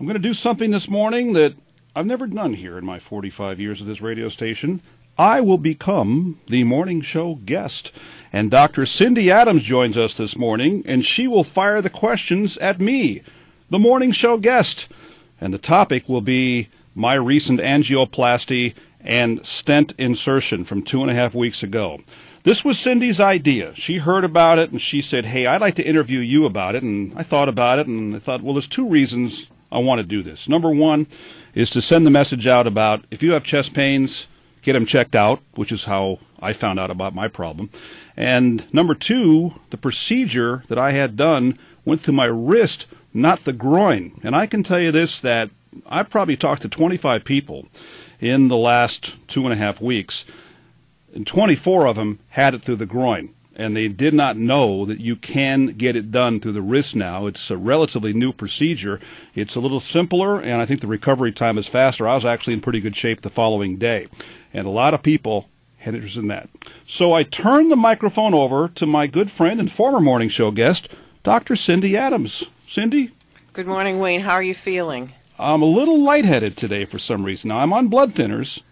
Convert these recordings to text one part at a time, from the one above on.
I'm going to do something this morning that I've never done here in my 45 years at this radio station. I will become the morning show guest. And Dr. Cindy Adams joins us this morning, and she will fire the questions at me, the morning show guest. And the topic will be my recent angioplasty and stent insertion from two and a half weeks ago. This was Cindy's idea. She heard about it and she said, Hey, I'd like to interview you about it. And I thought about it and I thought, well, there's two reasons I want to do this. Number one is to send the message out about if you have chest pains, get them checked out, which is how I found out about my problem. And number two, the procedure that I had done went to my wrist, not the groin. And I can tell you this that I've probably talked to 25 people in the last two and a half weeks and 24 of them had it through the groin. And they did not know that you can get it done through the wrist now. It's a relatively new procedure. It's a little simpler, and I think the recovery time is faster. I was actually in pretty good shape the following day. And a lot of people had interest in that. So I turned the microphone over to my good friend and former morning show guest, Dr. Cindy Adams. Cindy? Good morning, Wayne. How are you feeling? I'm a little lightheaded today for some reason. Now, I'm on blood thinners,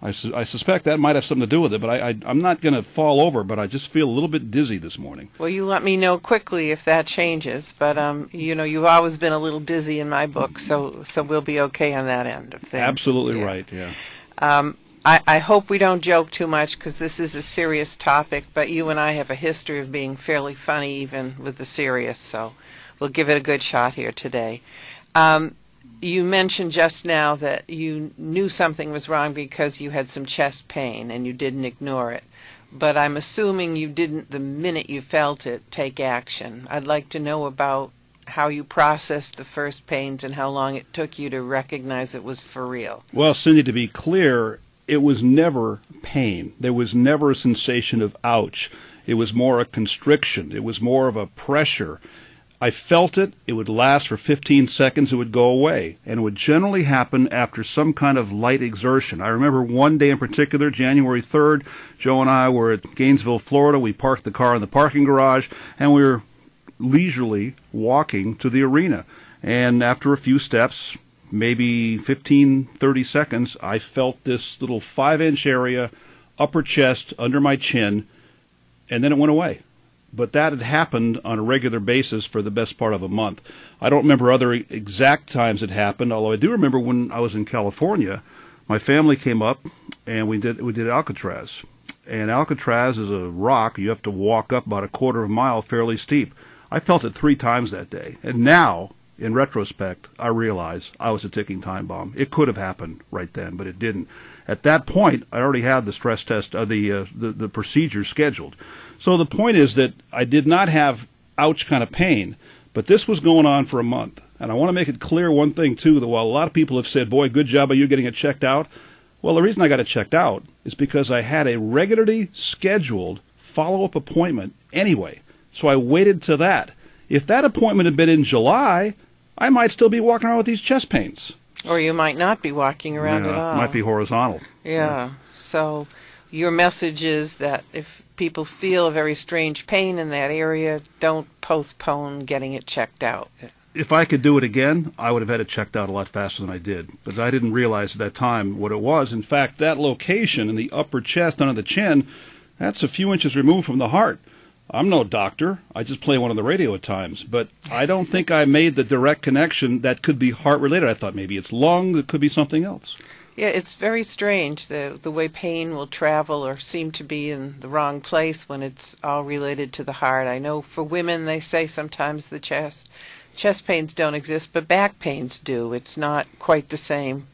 I, su- I suspect that might have something to do with it, but I, I, I'm not going to fall over, but I just feel a little bit dizzy this morning. Well, you let me know quickly if that changes, but um, you know, you've always been a little dizzy in my book, so so we'll be okay on that end of things. Absolutely Yeah. right, yeah. Um, I, I hope we don't joke too much because this is a serious topic, but you and I have a history of being fairly funny even with the serious, so we'll give it a good shot here today. Um, you mentioned just now that you knew something was wrong because you had some chest pain and you didn't ignore it. But I'm assuming you didn't, the minute you felt it, take action. I'd like to know about how you processed the first pains and how long it took you to recognize it was for real. Well, Cindy, to be clear, it was never pain. There was never a sensation of ouch. It was more a constriction. It was more of a pressure. I felt it. It would last for 15 seconds. It would go away. And it would generally happen after some kind of light exertion. I remember one day in particular, January 3rd, Joe and I were at Gainesville, Florida. We parked the car in the parking garage and we were leisurely walking to the arena. And after a few steps, maybe 15, 30 seconds, I felt this little five inch area, upper chest, under my chin, and then it went away. But that had happened on a regular basis for the best part of a month. I don't remember other exact times it happened, although I do remember when I was in California, my family came up and we did we did Alcatraz. And Alcatraz is a rock you have to walk up about a quarter of a mile fairly steep. I felt it three times that day. And now, in retrospect, I realize I was a ticking time bomb. It could have happened right then, but it didn't. At that point, I already had the stress test, uh, the, uh, the the procedure scheduled. So the point is that I did not have ouch kind of pain, but this was going on for a month. And I want to make it clear one thing too that while a lot of people have said, "Boy, good job of you getting it checked out," well, the reason I got it checked out is because I had a regularly scheduled follow-up appointment anyway. So I waited to that. If that appointment had been in July, I might still be walking around with these chest pains. Or you might not be walking around Yeah, at all. It Might be horizontal. Yeah. So your message is that if people feel a very strange pain in that area, don't postpone getting it checked out. if I could do it again, I would have had it checked out a lot faster than I did. But I didn't realize at that time what it was. In fact, that location in the upper chest under the chin, that's a few inches removed from the heart. I'm no doctor. I just play one on the radio at times. But I don't think I made the direct connection that could be heart related. I thought maybe it's lung, it could be something else. Yeah, it's very strange the the way pain will travel or seem to be in the wrong place when it's all related to the heart. I know for women they say sometimes the chest chest pains don't exist, but back pains do. It's not quite the same.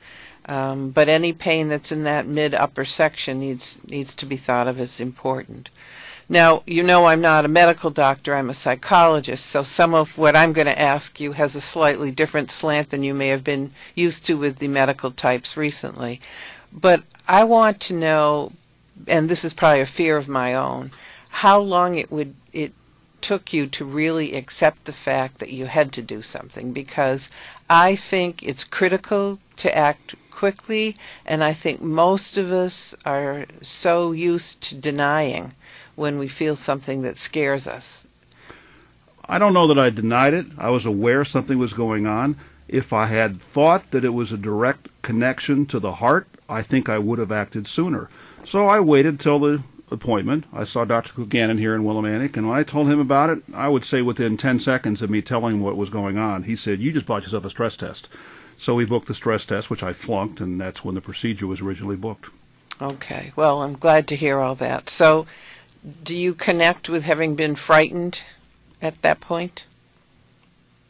Um, but any pain that's in that mid upper section needs needs to be thought of as important. Now, you know I'm not a medical doctor, I'm a psychologist, so some of what I'm going to ask you has a slightly different slant than you may have been used to with the medical types recently. But I want to know, and this is probably a fear of my own, how long it would it took you to really accept the fact that you had to do something because I think it's critical to act quickly and I think most of us are so used to denying when we feel something that scares us. I don't know that I denied it. I was aware something was going on. If I had thought that it was a direct connection to the heart, I think I would have acted sooner. So I waited till the appointment. I saw Dr. Clogannon here in Willimantic, and when I told him about it, I would say within 10 seconds of me telling him what was going on, he said, You just bought yourself a stress test. So we booked the stress test, which I flunked, and that's when the procedure was originally booked. Okay. Well, I'm glad to hear all that. So, do you connect with having been frightened at that point?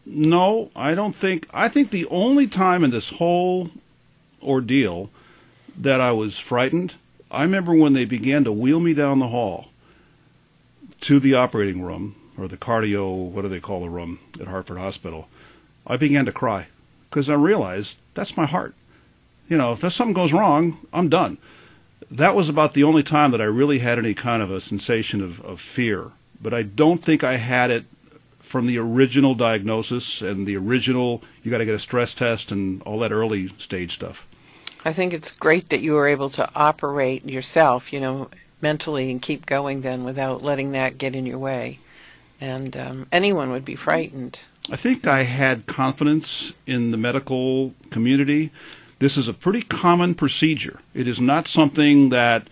No, I don't think. I think the only time in this whole ordeal that I was frightened, I remember when they began to wheel me down the hall to the operating room or the cardio, what do they call the room at Hartford Hospital. I began to cry because I realized that's my heart. You know, if something goes wrong, I'm done. That was about the only time that I really had any kind of a sensation of, of fear. But I don't think I had it from the original diagnosis and the original, you got to get a stress test and all that early stage stuff. I think it's great that you were able to operate yourself, you know, mentally and keep going then without letting that get in your way. And um, anyone would be frightened. I think I had confidence in the medical community. This is a pretty common procedure. It is not something that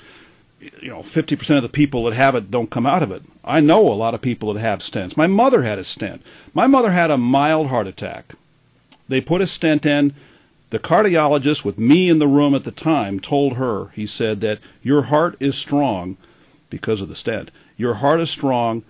you know 50% of the people that have it don't come out of it. I know a lot of people that have stents. My mother had a stent. My mother had a mild heart attack. They put a stent in. The cardiologist with me in the room at the time told her, he said that your heart is strong because of the stent. Your heart is strong.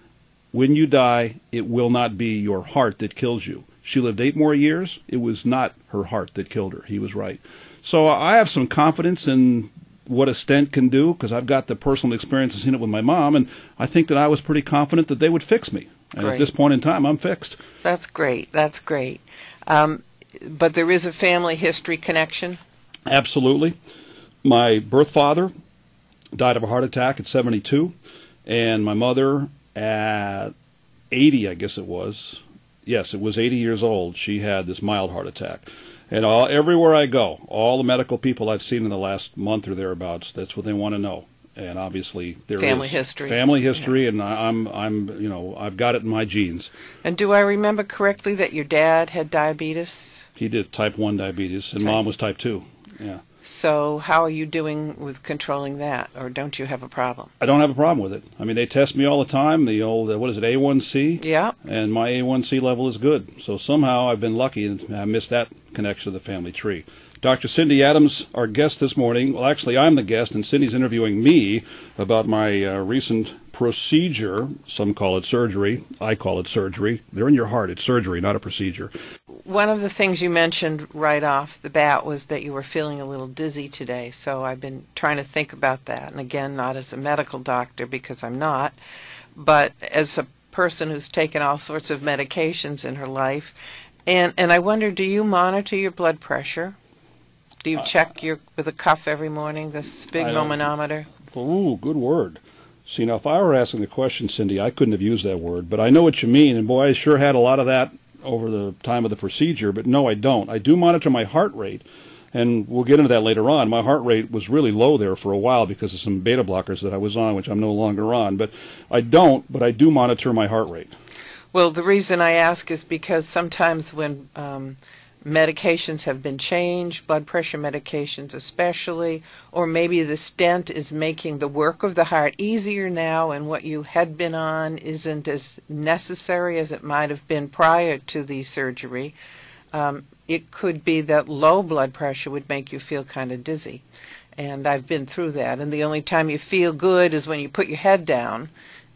When you die, it will not be your heart that kills you. She lived eight more years. It was not her heart that killed her. He was right. So I have some confidence in what a stent can do because I've got the personal experience and seen it with my mom, and I think that I was pretty confident that they would fix me. And Great. at this point in time, I'm fixed. That's great. That's great. Um, but there is a family history connection. Absolutely. My birth father died of a heart attack at 72, and my mother at 80, I guess it was. Yes, it was 80 years old. She had this mild heart attack. And all everywhere I go, all the medical people I've seen in the last month or thereabouts, that's what they want to know. And obviously, there Family is history. family history, and I- I'm, I'm, you know, I've got it in my genes. And do I remember correctly that your dad had diabetes? He did type one diabetes, and Type- mom was type two. Yeah, So how are you doing with controlling that, or don't you have a problem? I don't have a problem with it. I mean, they test me all the time. The old, uh, what is it, A1C? Yeah. and my A1C level is good. So somehow I've been lucky and I missed that connection to the family tree. Dr. Cindy Adams, our guest this morning. Well, actually, I'm the guest, and Cindy's interviewing me about my uh, recent procedure. Some call it surgery. I call it surgery. They're in your heart. It's surgery, not a procedure. One of the things you mentioned right off the bat was that you were feeling a little dizzy today. So I've been trying to think about that. And again, not as a medical doctor because I'm not, but as a person who's taken all sorts of medications in her life. And and I wonder, do you monitor your blood pressure? Do you uh, check your with a cuff every morning, this big I. Ooh, good word. See, now if I were asking the question, Cindy, I couldn't have used that word, but I know what you mean, and boy, I sure had a lot of that over the time of the procedure, but no, I don't. I do monitor my heart rate, and we'll get into that later on. My heart rate was really low there for a while because of some beta blockers that I was on, which I'm no longer on, but I don't, but I do monitor my heart rate. Well, the reason I ask is because sometimes when um, medications have been changed, blood pressure medications especially, or maybe the stent is making the work of the heart easier now and what you had been on isn't as necessary as it might have been prior to the surgery, um, it could be that low blood pressure would make you feel kind of dizzy. And I've been through that. And the only time you feel good is when you put your head down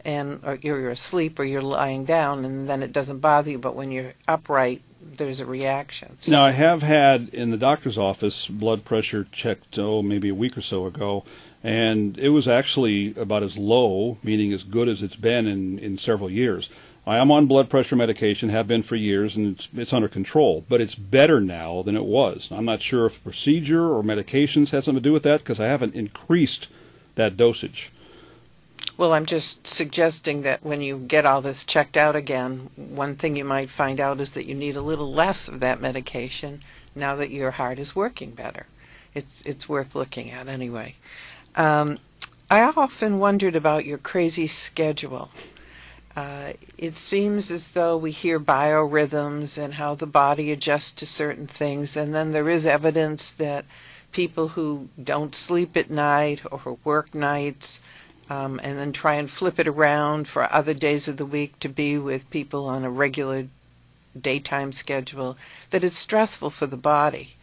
and or you're asleep or you're lying down and then it doesn't bother you but when you're upright there's a reaction So- Now, I have had in the doctor's office blood pressure checked, oh, maybe a week or so ago, and it was actually about as low, meaning as good as it's been in, in several years. I am on blood pressure medication, have been for years, and it's, it's under control, but it's better now than it was. I'm not sure if procedure or medications had something to do with that because I haven't increased that dosage. Well i'm just suggesting that when you get all this checked out again one thing you might find out is that you need a little less of that medication now that your heart is working better. It's it's worth looking at anyway. Um, i often wondered about your crazy schedule. Uh, it seems as though we hear biorhythms and how the body adjusts to certain things, and then there is evidence that people who don't sleep at night or work nights um, and then try and flip it around for other days of the week to be with people on a regular daytime schedule, that it's stressful for the body.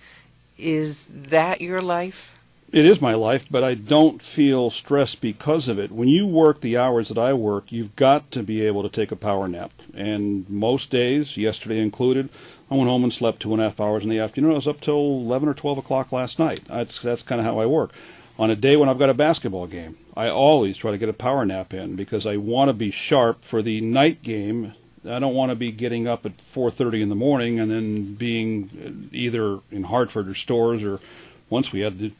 Is that your life? It is my life, but I don't feel stressed because of it. When you work the hours that I work, you've got to be able to take a power nap. And most days, yesterday included, I went home and slept two and a half hours in the afternoon. I was up till 11 or 12 o'clock last night. That's, that's kind of how I work. On a day when I've got a basketball game, I always try to get a power nap in because I want to be sharp for the night game. I don't want to be getting up at 4:30 in the morning and then being either in Hartford or Storrs or once we had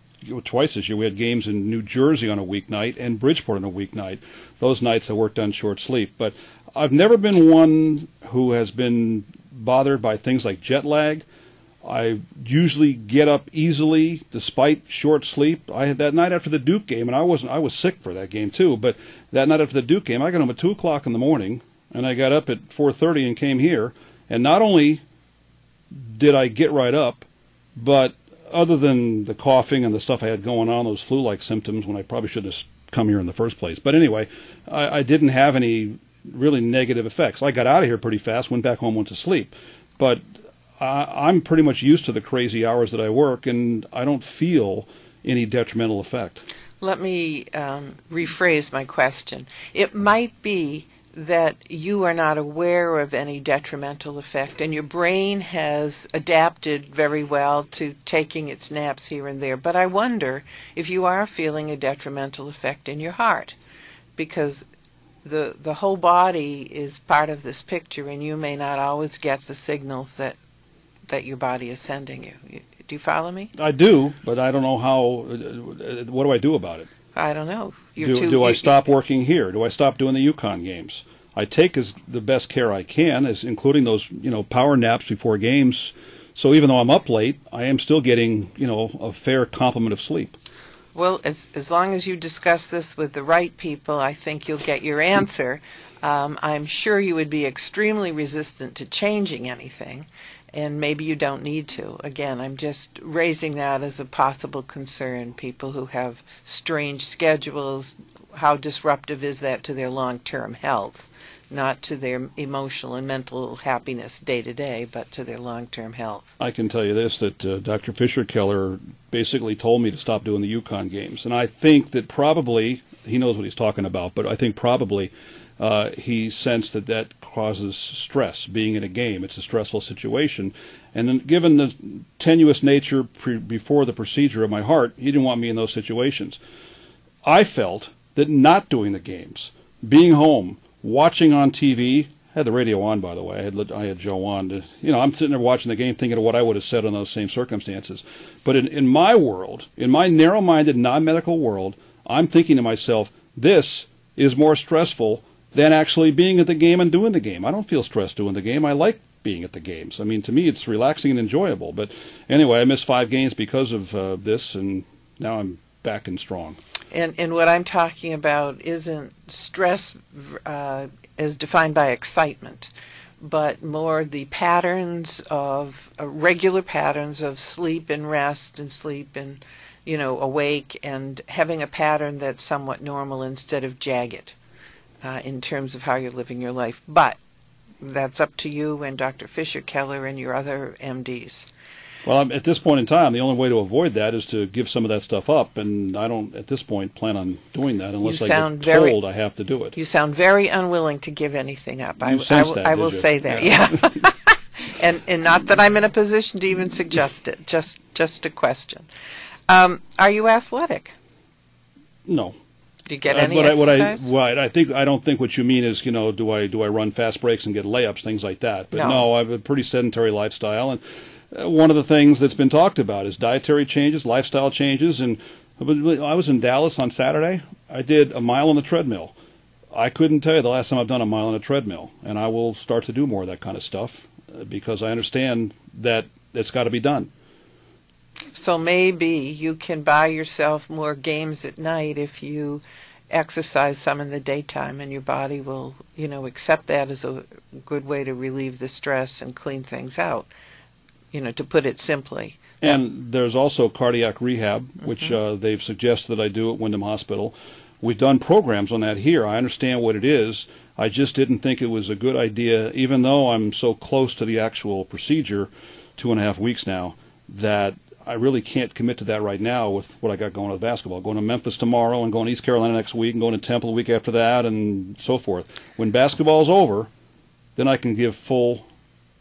twice this year. We had games in New Jersey on a weeknight and Bridgeport on a weeknight. Those nights I worked on short sleep. But I've never been one who has been bothered by things like jet lag. I usually get up easily despite short sleep. I had that night after the Duke game, and I wasn't. I was sick for that game too. But that night after the Duke game, I got home at two o'clock in the morning, and I got up at four thirty and came here. And not only did I get right up, but other than the coughing and the stuff I had going on, those flu-like symptoms, when I probably shouldn't have come here in the first place. But anyway, I, I didn't have any really negative effects. I got out of here pretty fast, went back home, went to sleep. But I, I'm pretty much used to the crazy hours that I work, and I don't feel any detrimental effect. Let me um, rephrase my question. It might be that you are not aware of any detrimental effect, and your brain has adapted very well to taking its naps here and there. But I wonder if you are feeling a detrimental effect in your heart, because the the whole body is part of this picture, and you may not always get the signals that that your body is sending you. Do you follow me? I do, but I don't know how. Uh, what do I do about it? I don't know. You're do, too, do I stop working here? Do I stop doing the UConn games? I take as the best care I can, as including those you know power naps before games. So even though I'm up late, I am still getting you know a fair complement of sleep. Well, as as long as you discuss this with the right people, I think you'll get your answer. Um, I'm sure you would be extremely resistant to changing anything, and maybe you don't need to. Again, I'm just raising that as a possible concern. People who have strange schedules, how disruptive is that to their long term health? Not to their emotional and mental happiness day to day, but to their long term health. I can tell you this that uh, Dr. Fisher Keller basically told me to stop doing the UConn games. And I think that probably, he knows what he's talking about, but I think probably uh, he sensed that that causes stress. Being in a game, it's a stressful situation, and then, given the tenuous nature pre- before the procedure of my heart, he didn't want me in those situations. I felt that not doing the games, being home, watching on TV, I had the radio on, by the way. I had I had Joe on. To, you know, I'm sitting there watching the game, thinking of what I would have said in those same circumstances. But in, in my world, in my narrow-minded, non-medical world, I'm thinking to myself, this is more stressful than actually being at the game and doing the game. I don't feel stressed doing the game. I like being at the games. I mean, to me, it's relaxing and enjoyable. But anyway, I missed five games because of uh, this, and now I'm back and strong. And and what I'm talking about isn't stress uh, as defined by excitement, but more the patterns of uh, regular patterns of sleep and rest and sleep and you know awake and having a pattern that's somewhat normal instead of jagged uh, in terms of how you're living your life. But that's up to you and Dr. Fisher Keller and your other MDs. Well, I'm, at this point in time, the only way to avoid that is to give some of that stuff up, and I don't, at this point, plan on doing that unless I get very, told I have to do it. You sound very unwilling to give anything up. You I, I, that, I will you? say that, yeah. yeah. and and not that I'm in a position to even suggest it. Just just a question. Um, are you athletic? No. Do you get uh, any uh, what exercise? I, what I, I think I don't think what you mean is you know do I do I run fast breaks and get layups things like that. But no, no I have a pretty sedentary lifestyle, and uh, one of the things that's been talked about is dietary changes, lifestyle changes. And I was in Dallas on Saturday. I did a mile on the treadmill. I couldn't tell you the last time I've done a mile on a treadmill, and I will start to do more of that kind of stuff uh, because I understand that it's got to be done. So maybe you can buy yourself more games at night if you exercise some in the daytime, and your body will, you know, accept that as a good way to relieve the stress and clean things out. You know, to put it simply. And there's also cardiac rehab, which uh, they've suggested that I do at Windham Hospital. We've done programs on that here. I understand what it is. I just didn't think it was a good idea, even though I'm so close to the actual procedure, two and a half weeks now, that I really can't commit to that right now with what I got going with basketball. Going to Memphis tomorrow and going to East Carolina next week and going to Temple the week after that and so forth. When basketball's over, then I can give full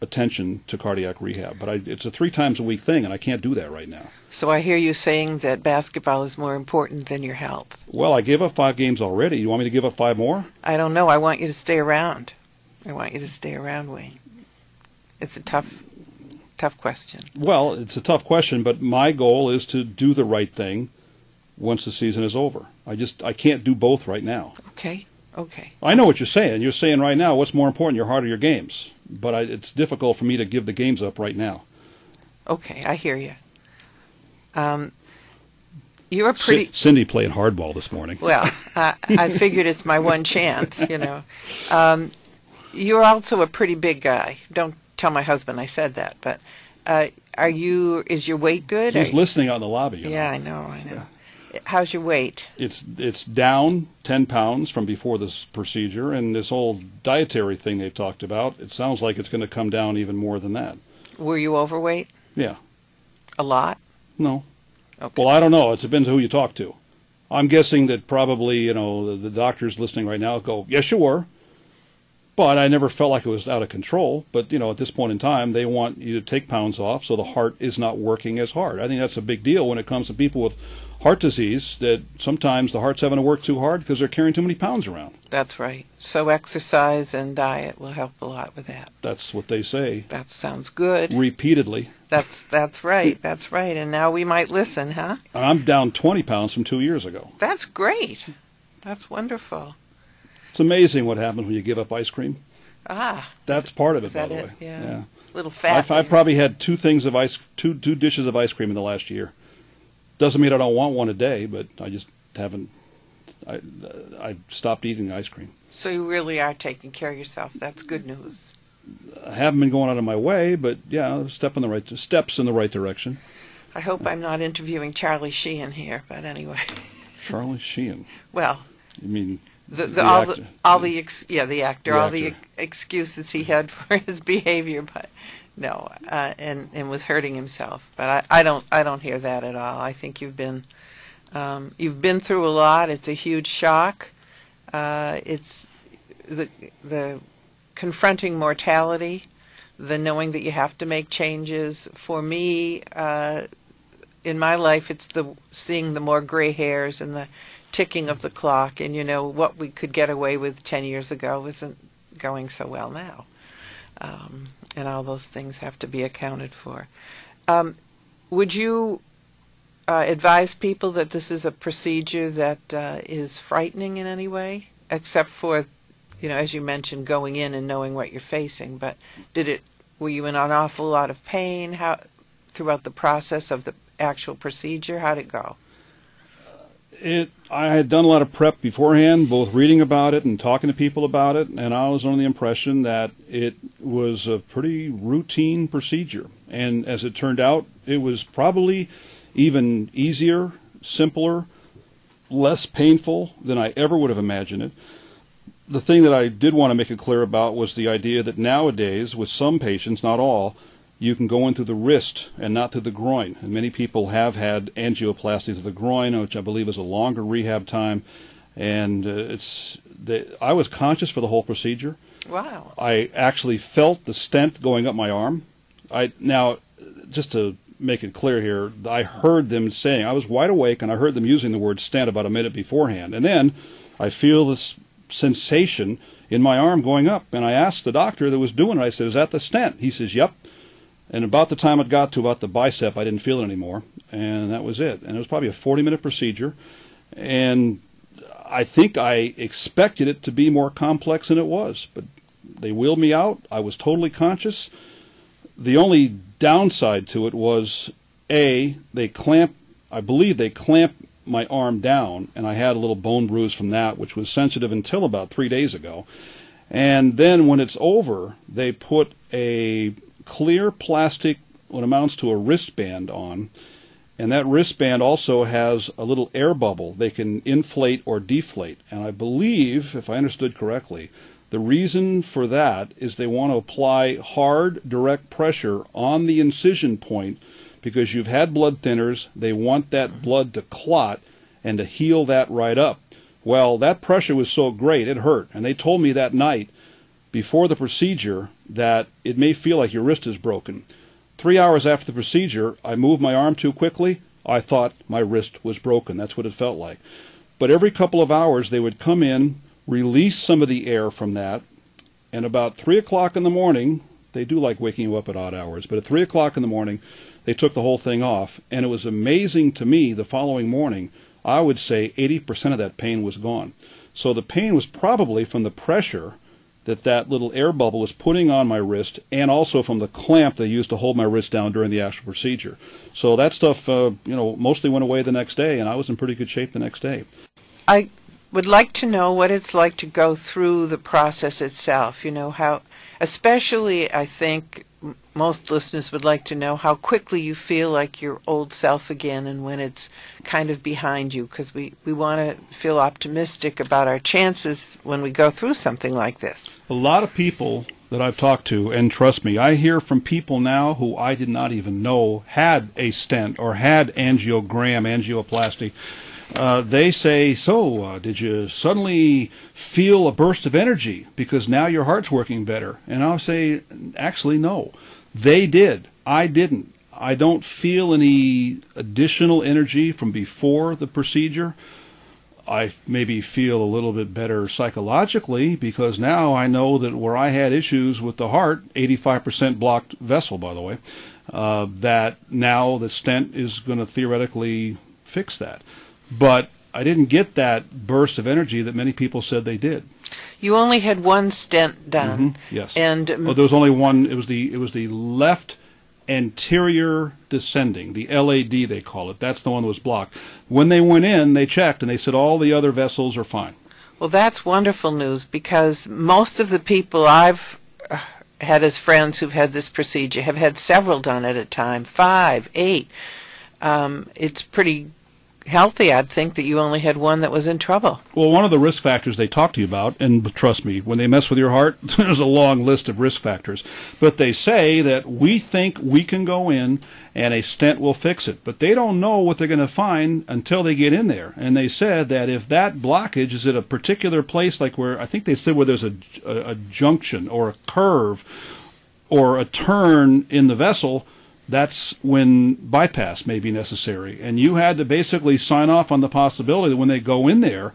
attention to cardiac rehab. But I, it's a three times a week thing, and I can't do that right now. So I hear you saying that basketball is more important than your health. Well, I gave up five games already. You want me to give up five more? I don't know. I want you to stay around. I want you to stay around, Wayne. It's a tough, tough question. Well, it's a tough question, but my goal is to do the right thing once the season is over. I just I can't do both right now. Okay. Okay. I know what you're saying. You're saying right now what's more important, your heart or your games. But I, it's difficult for me to give the games up right now. Okay. I hear you. Um, you're pretty. Ci- Cindy played hardball this morning. Well, I, I figured it's my one chance, you know. Um, you're also a pretty big guy. Don't tell my husband I said that, but uh, are you? Is your weight good? He's Are- listening out in the lobby. you know. Yeah, I know. I know. How's your weight? It's it's down ten pounds from before this procedure, and this whole dietary thing they've talked about. It sounds like it's going to come down even more than that. Were you overweight? Yeah. A lot. No. Okay. Well, I don't know. It depends who you talk to. I'm guessing that probably you know the, the doctors listening right now go, yes, you were. But I never felt like it was out of control. But you know, at this point in time, they want you to take pounds off so the heart is not working as hard. I think that's a big deal when it comes to people with heart disease. That sometimes the heart's having to work too hard because they're carrying too many pounds around. That's right. So exercise and diet will help a lot with that. That's what they say That sounds good. repeatedly. That's that's right. That's right. And now we might listen, huh? I'm down 20 pounds from two years ago. That's great. That's wonderful. It's amazing what happens when you give up ice cream. Ah, That's part of it, by the it? way. Yeah. little fat. I've, I've probably had two things of ice, two two dishes of ice cream in the last year. Doesn't mean I don't want one a day, but I just haven't. I I stopped eating ice cream. so you really are taking care of yourself. That's good news. I haven't been going out of my way, but yeah, step in the right steps in the right direction. I hope I'm not interviewing Charlie Sheehan here, but anyway. Charlie Sheehan. Well. You mean the, the, The all the actor. all the ex, yeah the actor The all the actor. ex- excuses he had for his behavior, but no, uh, and and was hurting himself. But I, I don't I don't hear that at all. I think you've been um, you've been through a lot. It's a huge shock. Uh, it's the the confronting mortality, the knowing that you have to make changes. For me, uh, in my life, it's the seeing the more gray hairs and the ticking of the clock, and you know what we could get away with ten years ago isn't going so well now, um, and all those things have to be accounted for. Um, would you uh, advise people that this is a procedure that uh, is frightening in any way, except for, you know, as you mentioned, going in and knowing what you're facing? But did it? Were you in an awful lot of pain? How throughout the process of the actual procedure? How'd it go? It. I had done a lot of prep beforehand, both reading about it and talking to people about it, and I was under the impression that it was a pretty routine procedure. And as it turned out, it was probably even easier, simpler, less painful than I ever would have imagined it. The thing that I did want to make it clear about was the idea that nowadays, with some patients, not all, you can go in through the wrist and not through the groin. And many people have had angioplasty through the groin, which I believe is a longer rehab time. And uh, it's the, I was conscious for the whole procedure. Wow. I actually felt the stent going up my arm. I now, just to make it clear here, I heard them saying I was wide awake, and I heard them using the word stent about a minute beforehand, and then I feel this sensation in my arm going up, and I asked the doctor that was doing it. I said, "Is that the stent?" He says, "Yep." And about the time it got to about the bicep, I didn't feel it anymore, and that was it. And it was probably a 40-minute procedure, and I think I expected it to be more complex than it was, but they wheeled me out. I was totally conscious. The only downside to it was a they clamp. I believe they clamp my arm down, and I had a little bone bruise from that, which was sensitive until about three days ago. And then when it's over, they put a clear plastic, what amounts to a wristband on, and that wristband also has a little air bubble they can inflate or deflate. And I believe, if I understood correctly, the reason for that is they want to apply hard, direct pressure on the incision point because you've had blood thinners. They want that blood to clot and to heal that right up. Well, that pressure was so great, it hurt. And they told me that night before the procedure that it may feel like your wrist is broken. Three hours after the procedure, I moved my arm too quickly. I thought my wrist was broken. That's what it felt like. But every couple of hours, they would come in, release some of the air from that, and about 3 o'clock in the morning, they do like waking you up at odd hours, but at 3 o'clock in the morning, they took the whole thing off. And it was amazing to me the following morning, I would say 80% of that pain was gone. So the pain was probably from the pressure that that little air bubble was putting on my wrist and also from the clamp they used to hold my wrist down during the actual procedure. So that stuff, uh, you know, mostly went away the next day, and I was in pretty good shape the next day. I would like to know what it's like to go through the process itself. You know, how, especially, I think most listeners would like to know how quickly you feel like your old self again and when it's kind of behind you because we, we want to feel optimistic about our chances when we go through something like this. A lot of people that I've talked to, and trust me, I hear from people now who I did not even know had a stent or had angiogram, angioplasty. Uh, they say, So, uh, did you suddenly feel a burst of energy because now your heart's working better? And I'll say, Actually, no. They did. I didn't. I don't feel any additional energy from before the procedure. I maybe feel a little bit better psychologically because now I know that where I had issues with the heart, 85% blocked vessel, by the way, uh, that now the stent is going to theoretically fix that. But I didn't get that burst of energy that many people said they did. You only had one stent done. Mm-hmm. Yes. And um, oh, there was only one. It was the it was the left anterior descending, the LAD they call it. That's the one that was blocked. When they went in, they checked and they said all the other vessels are fine. Well, that's wonderful news because most of the people I've uh, had as friends who've had this procedure have had several done at a time, five, eight. Um, it's pretty healthy, I'd think that you only had one that was in trouble. Well, one of the risk factors they talk to you about, and trust me, when they mess with your heart, there's a long list of risk factors. But they say that we think we can go in and a stent will fix it. But they don't know what they're going to find until they get in there. And they said that if that blockage is at a particular place, like where I think they said where there's a, a, a junction or a curve or a turn in the vessel, that's when bypass may be necessary. And you had to basically sign off on the possibility that when they go in there,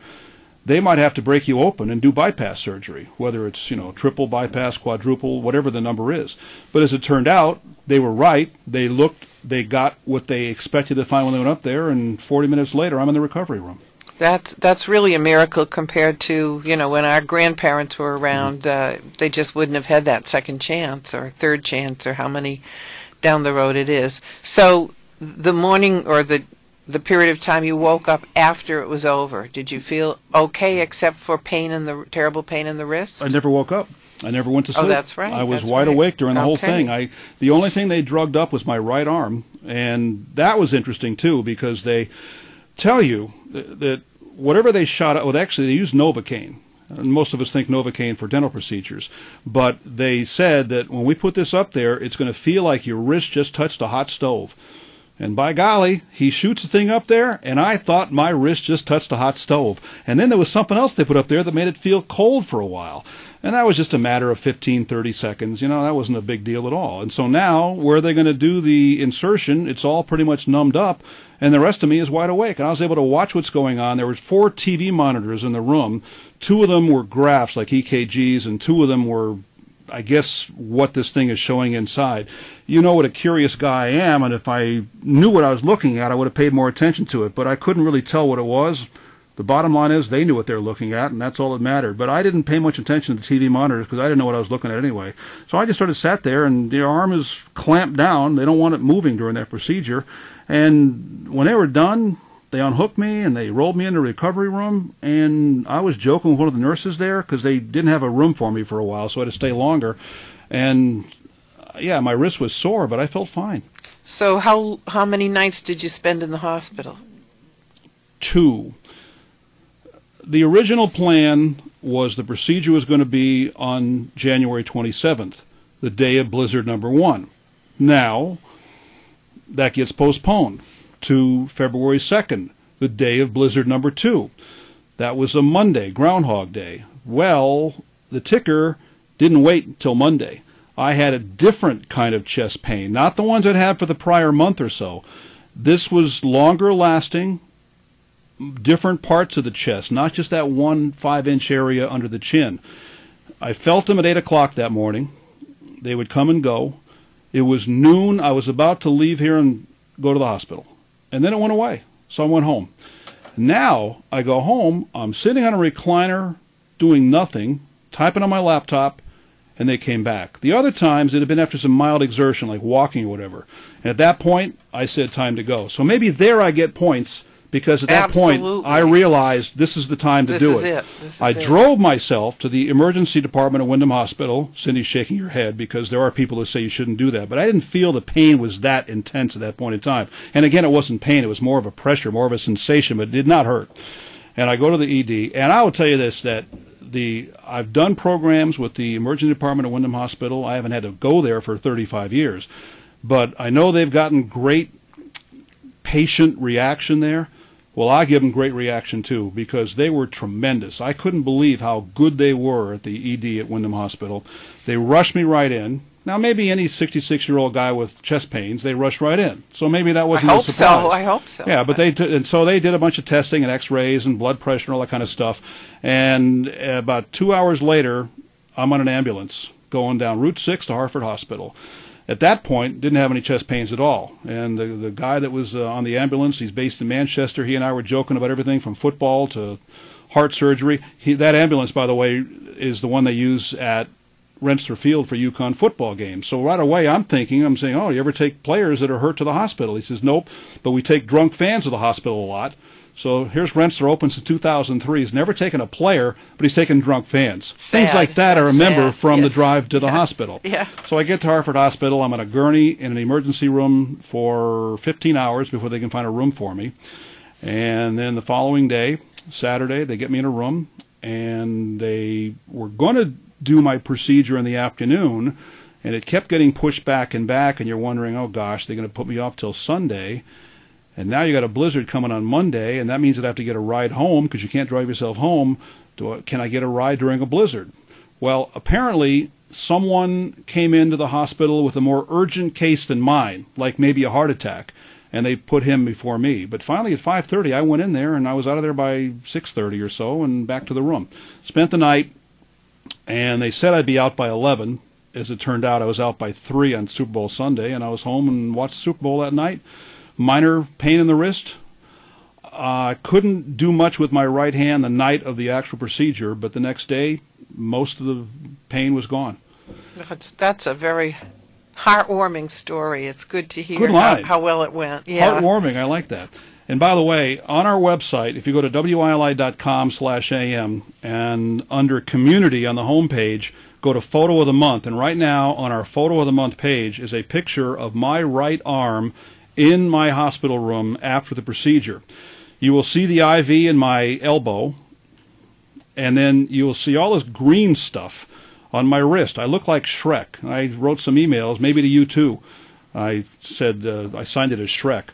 they might have to break you open and do bypass surgery, whether it's, you know, triple bypass, quadruple, whatever the number is. But as it turned out, they were right. They looked, they got what they expected to find when they went up there, and 40 minutes later, I'm in the recovery room. That's that's really a miracle compared to you know when our grandparents were around, mm-hmm. uh, they just wouldn't have had that second chance or third chance or how many down the road it is. So the morning or the the period of time you woke up after it was over, did you feel okay except for pain in the terrible pain in the wrist? I never woke up. I never went to oh, sleep. Oh, that's right. I was that's wide right. awake during the okay. whole thing. I the only thing they drugged up was my right arm, and that was interesting too because they tell you that, that whatever they shot at, well, actually they used Novocaine. Most of us think Novocaine for dental procedures. But they said that when we put this up there, it's going to feel like your wrist just touched a hot stove. And by golly, he shoots the thing up there, and I thought my wrist just touched a hot stove. And then there was something else they put up there that made it feel cold for a while. And that was just a matter of 15, 30 seconds. You know, that wasn't a big deal at all. And so now, where they're going to do the insertion, it's all pretty much numbed up, and the rest of me is wide awake. And I was able to watch what's going on. There was four TV monitors in the room. Two of them were graphs, like EKGs, and two of them were I guess what this thing is showing inside. You know what a curious guy I am, and if I knew what I was looking at, I would have paid more attention to it. But I couldn't really tell what it was. The bottom line is they knew what they were looking at, and that's all that mattered. But I didn't pay much attention to the TV monitors because I didn't know what I was looking at anyway. So I just sort of sat there, and the arm is clamped down. They don't want it moving during that procedure. And when they were done, they unhooked me and they rolled me into a recovery room. And I was joking with one of the nurses there because they didn't have a room for me for a while, so I had to stay longer. And uh, yeah, my wrist was sore, but I felt fine. So how how many nights did you spend in the hospital? Two. The original plan was the procedure was going to be on January 27th, the day of blizzard number one. Now, that gets postponed to February 2nd, the day of blizzard number two. That was a Monday, Groundhog Day. Well, the ticker didn't wait until Monday. I had a different kind of chest pain, not the ones I'd had for the prior month or so. This was longer lasting, different parts of the chest, not just that one five inch area under the chin. I felt them at 8 o'clock that morning. They would come and go. It was noon. I was about to leave here and go to the hospital. And then it went away. So I went home. Now I go home. I'm sitting on a recliner doing nothing, typing on my laptop, and they came back. The other times it had been after some mild exertion, like walking or whatever. And at that point, I said, time to go. So maybe there I get points because at that Absolutely. point I realized this is the time to This do it. it. I it. drove myself to the emergency department at Windham Hospital. Cindy's shaking her head because there are people who say you shouldn't do that, but I didn't feel the pain was that intense at that point in time. And again, it wasn't pain; it was more of a pressure, more of a sensation, but it did not hurt. And I go to the ED, and I will tell you this: that the I've done programs with the emergency department at Windham Hospital. I haven't had to go there for 35 years, but I know they've gotten great patient reaction there. Well, I give them great reaction too because they were tremendous. I couldn't believe how good they were at the ED at Windham Hospital. They rushed me right in. Now, maybe any 66 year old guy with chest pains, they rush right in. So maybe that wasn't I hope a surprise. so. I hope so. Yeah, but they t- and so they did a bunch of testing and X-rays and blood pressure and all that kind of stuff. And about two hours later, I'm on an ambulance going down Route Six to Hartford Hospital. At that point, didn't have any chest pains at all. And the the guy that was uh, on the ambulance, he's based in Manchester. He and I were joking about everything from football to heart surgery. He, that ambulance, by the way, is the one they use at Rentschler Field for UConn football games. So right away, I'm thinking, I'm saying, oh, you ever take players that are hurt to the hospital? He says, nope, but we take drunk fans to the hospital a lot. So here's Rentschler opens in 2003. He's never taken a player, but he's taken drunk fans. Things like that I remember sad. from the drive to the Yeah. hospital. Yeah. So I get to Hartford Hospital. I'm on a gurney in an emergency room for 15 hours before they can find a room for me. And then the following day, Saturday, they get me in a room and they were going to do my procedure in the afternoon and it kept getting pushed back and back and you're wondering, "Oh gosh, they're going to put me off till Sunday." And now you got a blizzard coming on Monday, and that means that I'd have to get a ride home because you can't drive yourself home. I, can I get a ride during a blizzard? Well, apparently someone came into the hospital with a more urgent case than mine, like maybe a heart attack, and they put him before me. But finally, at 5:30, I went in there, and I was out of there by 6:30 or so, and back to the room. Spent the night, and they said I'd be out by 11. As it turned out, I was out by three on Super Bowl Sunday, and I was home and watched Super Bowl that night minor pain in the wrist. I couldn't do much with my right hand the night of the actual procedure, but the next day, most of the pain was gone. That's, that's a very heartwarming story. It's good to hear Good how, how well it went. Yeah. Heartwarming, I like that. And by the way, on our website, if you go to wili.com slash am and under community on the homepage, go to photo of the month. And right now on our photo of the month page is a picture of my right arm in my hospital room after the procedure. You will see the IV in my elbow, and then you will see all this green stuff on my wrist. I look like Shrek. I wrote some emails, maybe to you too. I said uh, I signed it as Shrek.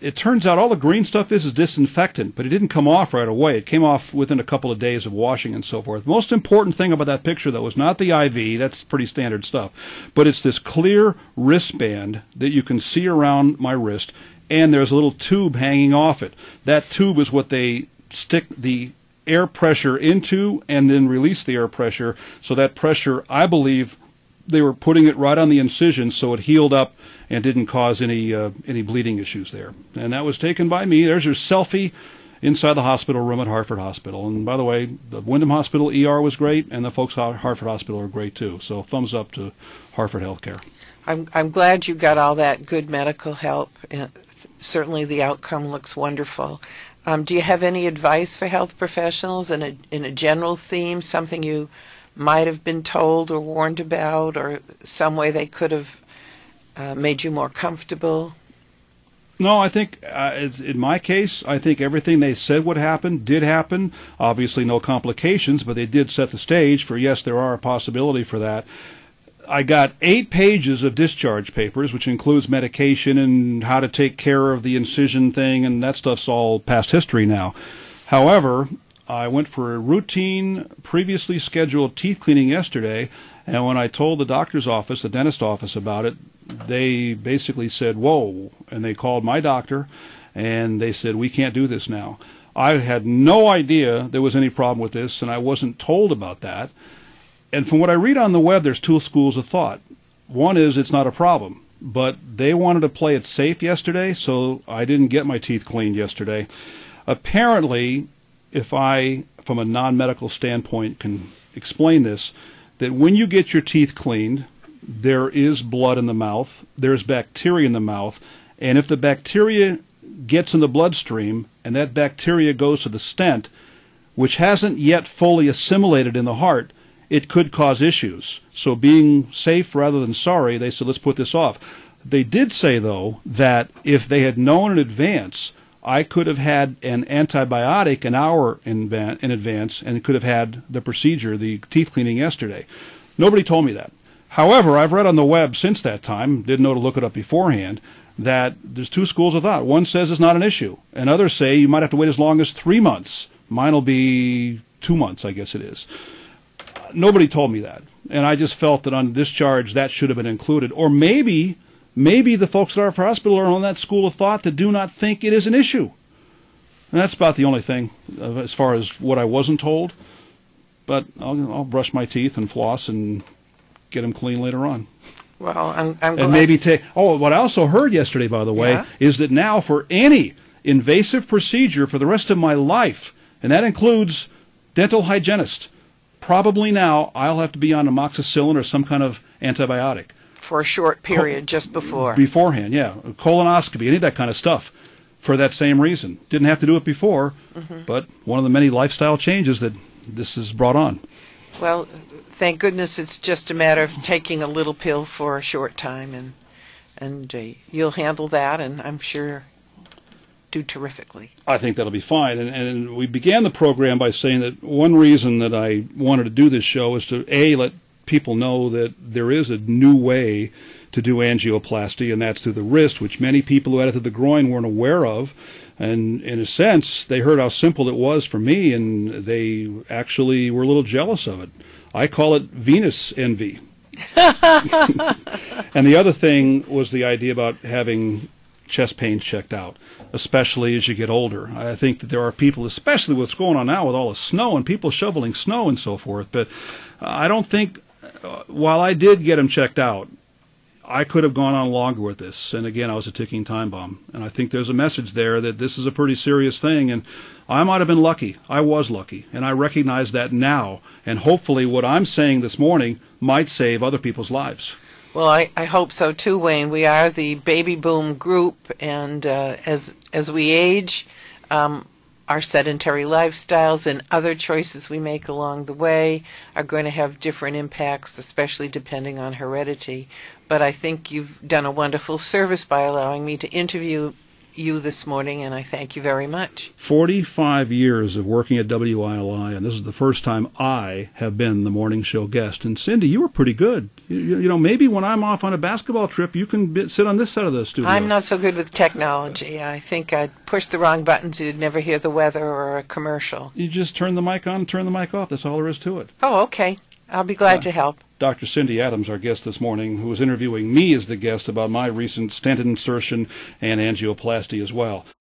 It turns out all the green stuff is is disinfectant, but it didn't come off right away. It came off within a couple of days of washing and so forth. Most important thing about that picture, though, is not the IV. That's pretty standard stuff, but it's this clear wristband that you can see around my wrist, and there's a little tube hanging off it. That tube is what they stick the air pressure into and then release the air pressure. So that pressure, I believe, they were putting it right on the incision so it healed up and didn't cause any uh, any bleeding issues there. And that was taken by me. There's your selfie inside the hospital room at Hartford Hospital. And by the way, the Windham Hospital ER was great, and the folks at Hartford Hospital are great too. So thumbs up to Hartford Healthcare. I'm, I'm glad you got all that good medical help. And certainly the outcome looks wonderful. Um, do you have any advice for health professionals in a in a general theme, something you might have been told or warned about, or some way they could have uh, made you more comfortable? No, I think uh, in my case, I think everything they said would happen did happen. Obviously, no complications, but they did set the stage for yes, there are a possibility for that. I got eight pages of discharge papers, which includes medication and how to take care of the incision thing, and that stuff's all past history now. However, I went for a routine, previously scheduled teeth cleaning yesterday, and when I told the doctor's office, the dentist office about it, they basically said, Whoa. And they called my doctor, and they said, We can't do this now. I had no idea there was any problem with this, and I wasn't told about that. And from what I read on the web, there's two schools of thought. One is it's not a problem, but they wanted to play it safe yesterday, so I didn't get my teeth cleaned yesterday. Apparently, if I, from a non medical standpoint, can explain this, that when you get your teeth cleaned, there is blood in the mouth, there's bacteria in the mouth, and if the bacteria gets in the bloodstream and that bacteria goes to the stent, which hasn't yet fully assimilated in the heart, it could cause issues. So, being safe rather than sorry, they said, let's put this off. They did say, though, that if they had known in advance, I could have had an antibiotic an hour in, in advance and could have had the procedure, the teeth cleaning yesterday. Nobody told me that. However, I've read on the web since that time, didn't know to look it up beforehand, that there's two schools of thought. One says it's not an issue, and others say you might have to wait as long as three months. Mine will be two months, I guess it is. Nobody told me that, and I just felt that on discharge that should have been included. Or maybe, maybe the folks at our hospital are on that school of thought that do not think it is an issue. And that's about the only thing uh, as far as what I wasn't told. But I'll, I'll brush my teeth and floss and get them clean later on. Well, I'm, I'm glad. And maybe take. Oh, what I also heard yesterday, by the way, Yeah? is that now for any invasive procedure for the rest of my life, and that includes dental hygienist, probably now I'll have to be on amoxicillin or some kind of antibiotic for a short period just before. beforehand. Yeah, colonoscopy, any of that kind of stuff, for that same reason. Didn't have to do it before, Mm-hmm. but one of the many lifestyle changes that this has brought on. Well, thank goodness it's just a matter of taking a little pill for a short time, and and uh, you'll handle that, and I'm sure do terrifically. I think that'll be fine. And, and we began the program by saying that one reason that I wanted to do this show is to a let people know that there is a new way to do angioplasty, and that's through the wrist, which many people who had it through the groin weren't aware of. And in a sense, they heard how simple it was for me, and they actually were a little jealous of it. I call it Venus envy. and the other thing was the idea about having chest pain checked out, especially as you get older. I think that there are people, especially what's going on now with all the snow and people shoveling snow and so forth. But I don't think, while I did get him checked out, I could have gone on longer with this. And again, I was a ticking time bomb. And I think there's a message there that this is a pretty serious thing. And I might have been lucky. I was lucky. And I recognize that now. And hopefully, what I'm saying this morning might save other people's lives. Well, I, I hope so too, Wayne. We are the baby boom group, and uh, as as we age, um, our sedentary lifestyles and other choices we make along the way are going to have different impacts, especially depending on heredity. But I think you've done a wonderful service by allowing me to interview you this morning, and I thank you very much. 45 years of working at WILI, and this is the first time I have been the morning show guest. And Cindy, you were pretty good. You, you know, maybe when I'm off on a basketball trip, you can sit on this side of the studio. I'm not so good with technology. I think I'd push the wrong buttons. You'd never hear the weather or a commercial. You just turn the mic on, turn the mic off. That's all there is to it. Oh, okay. I'll be glad Yeah. to help. Dr. Cindy Adams, our guest this morning, who was interviewing me as the guest about my recent stent insertion and angioplasty as well.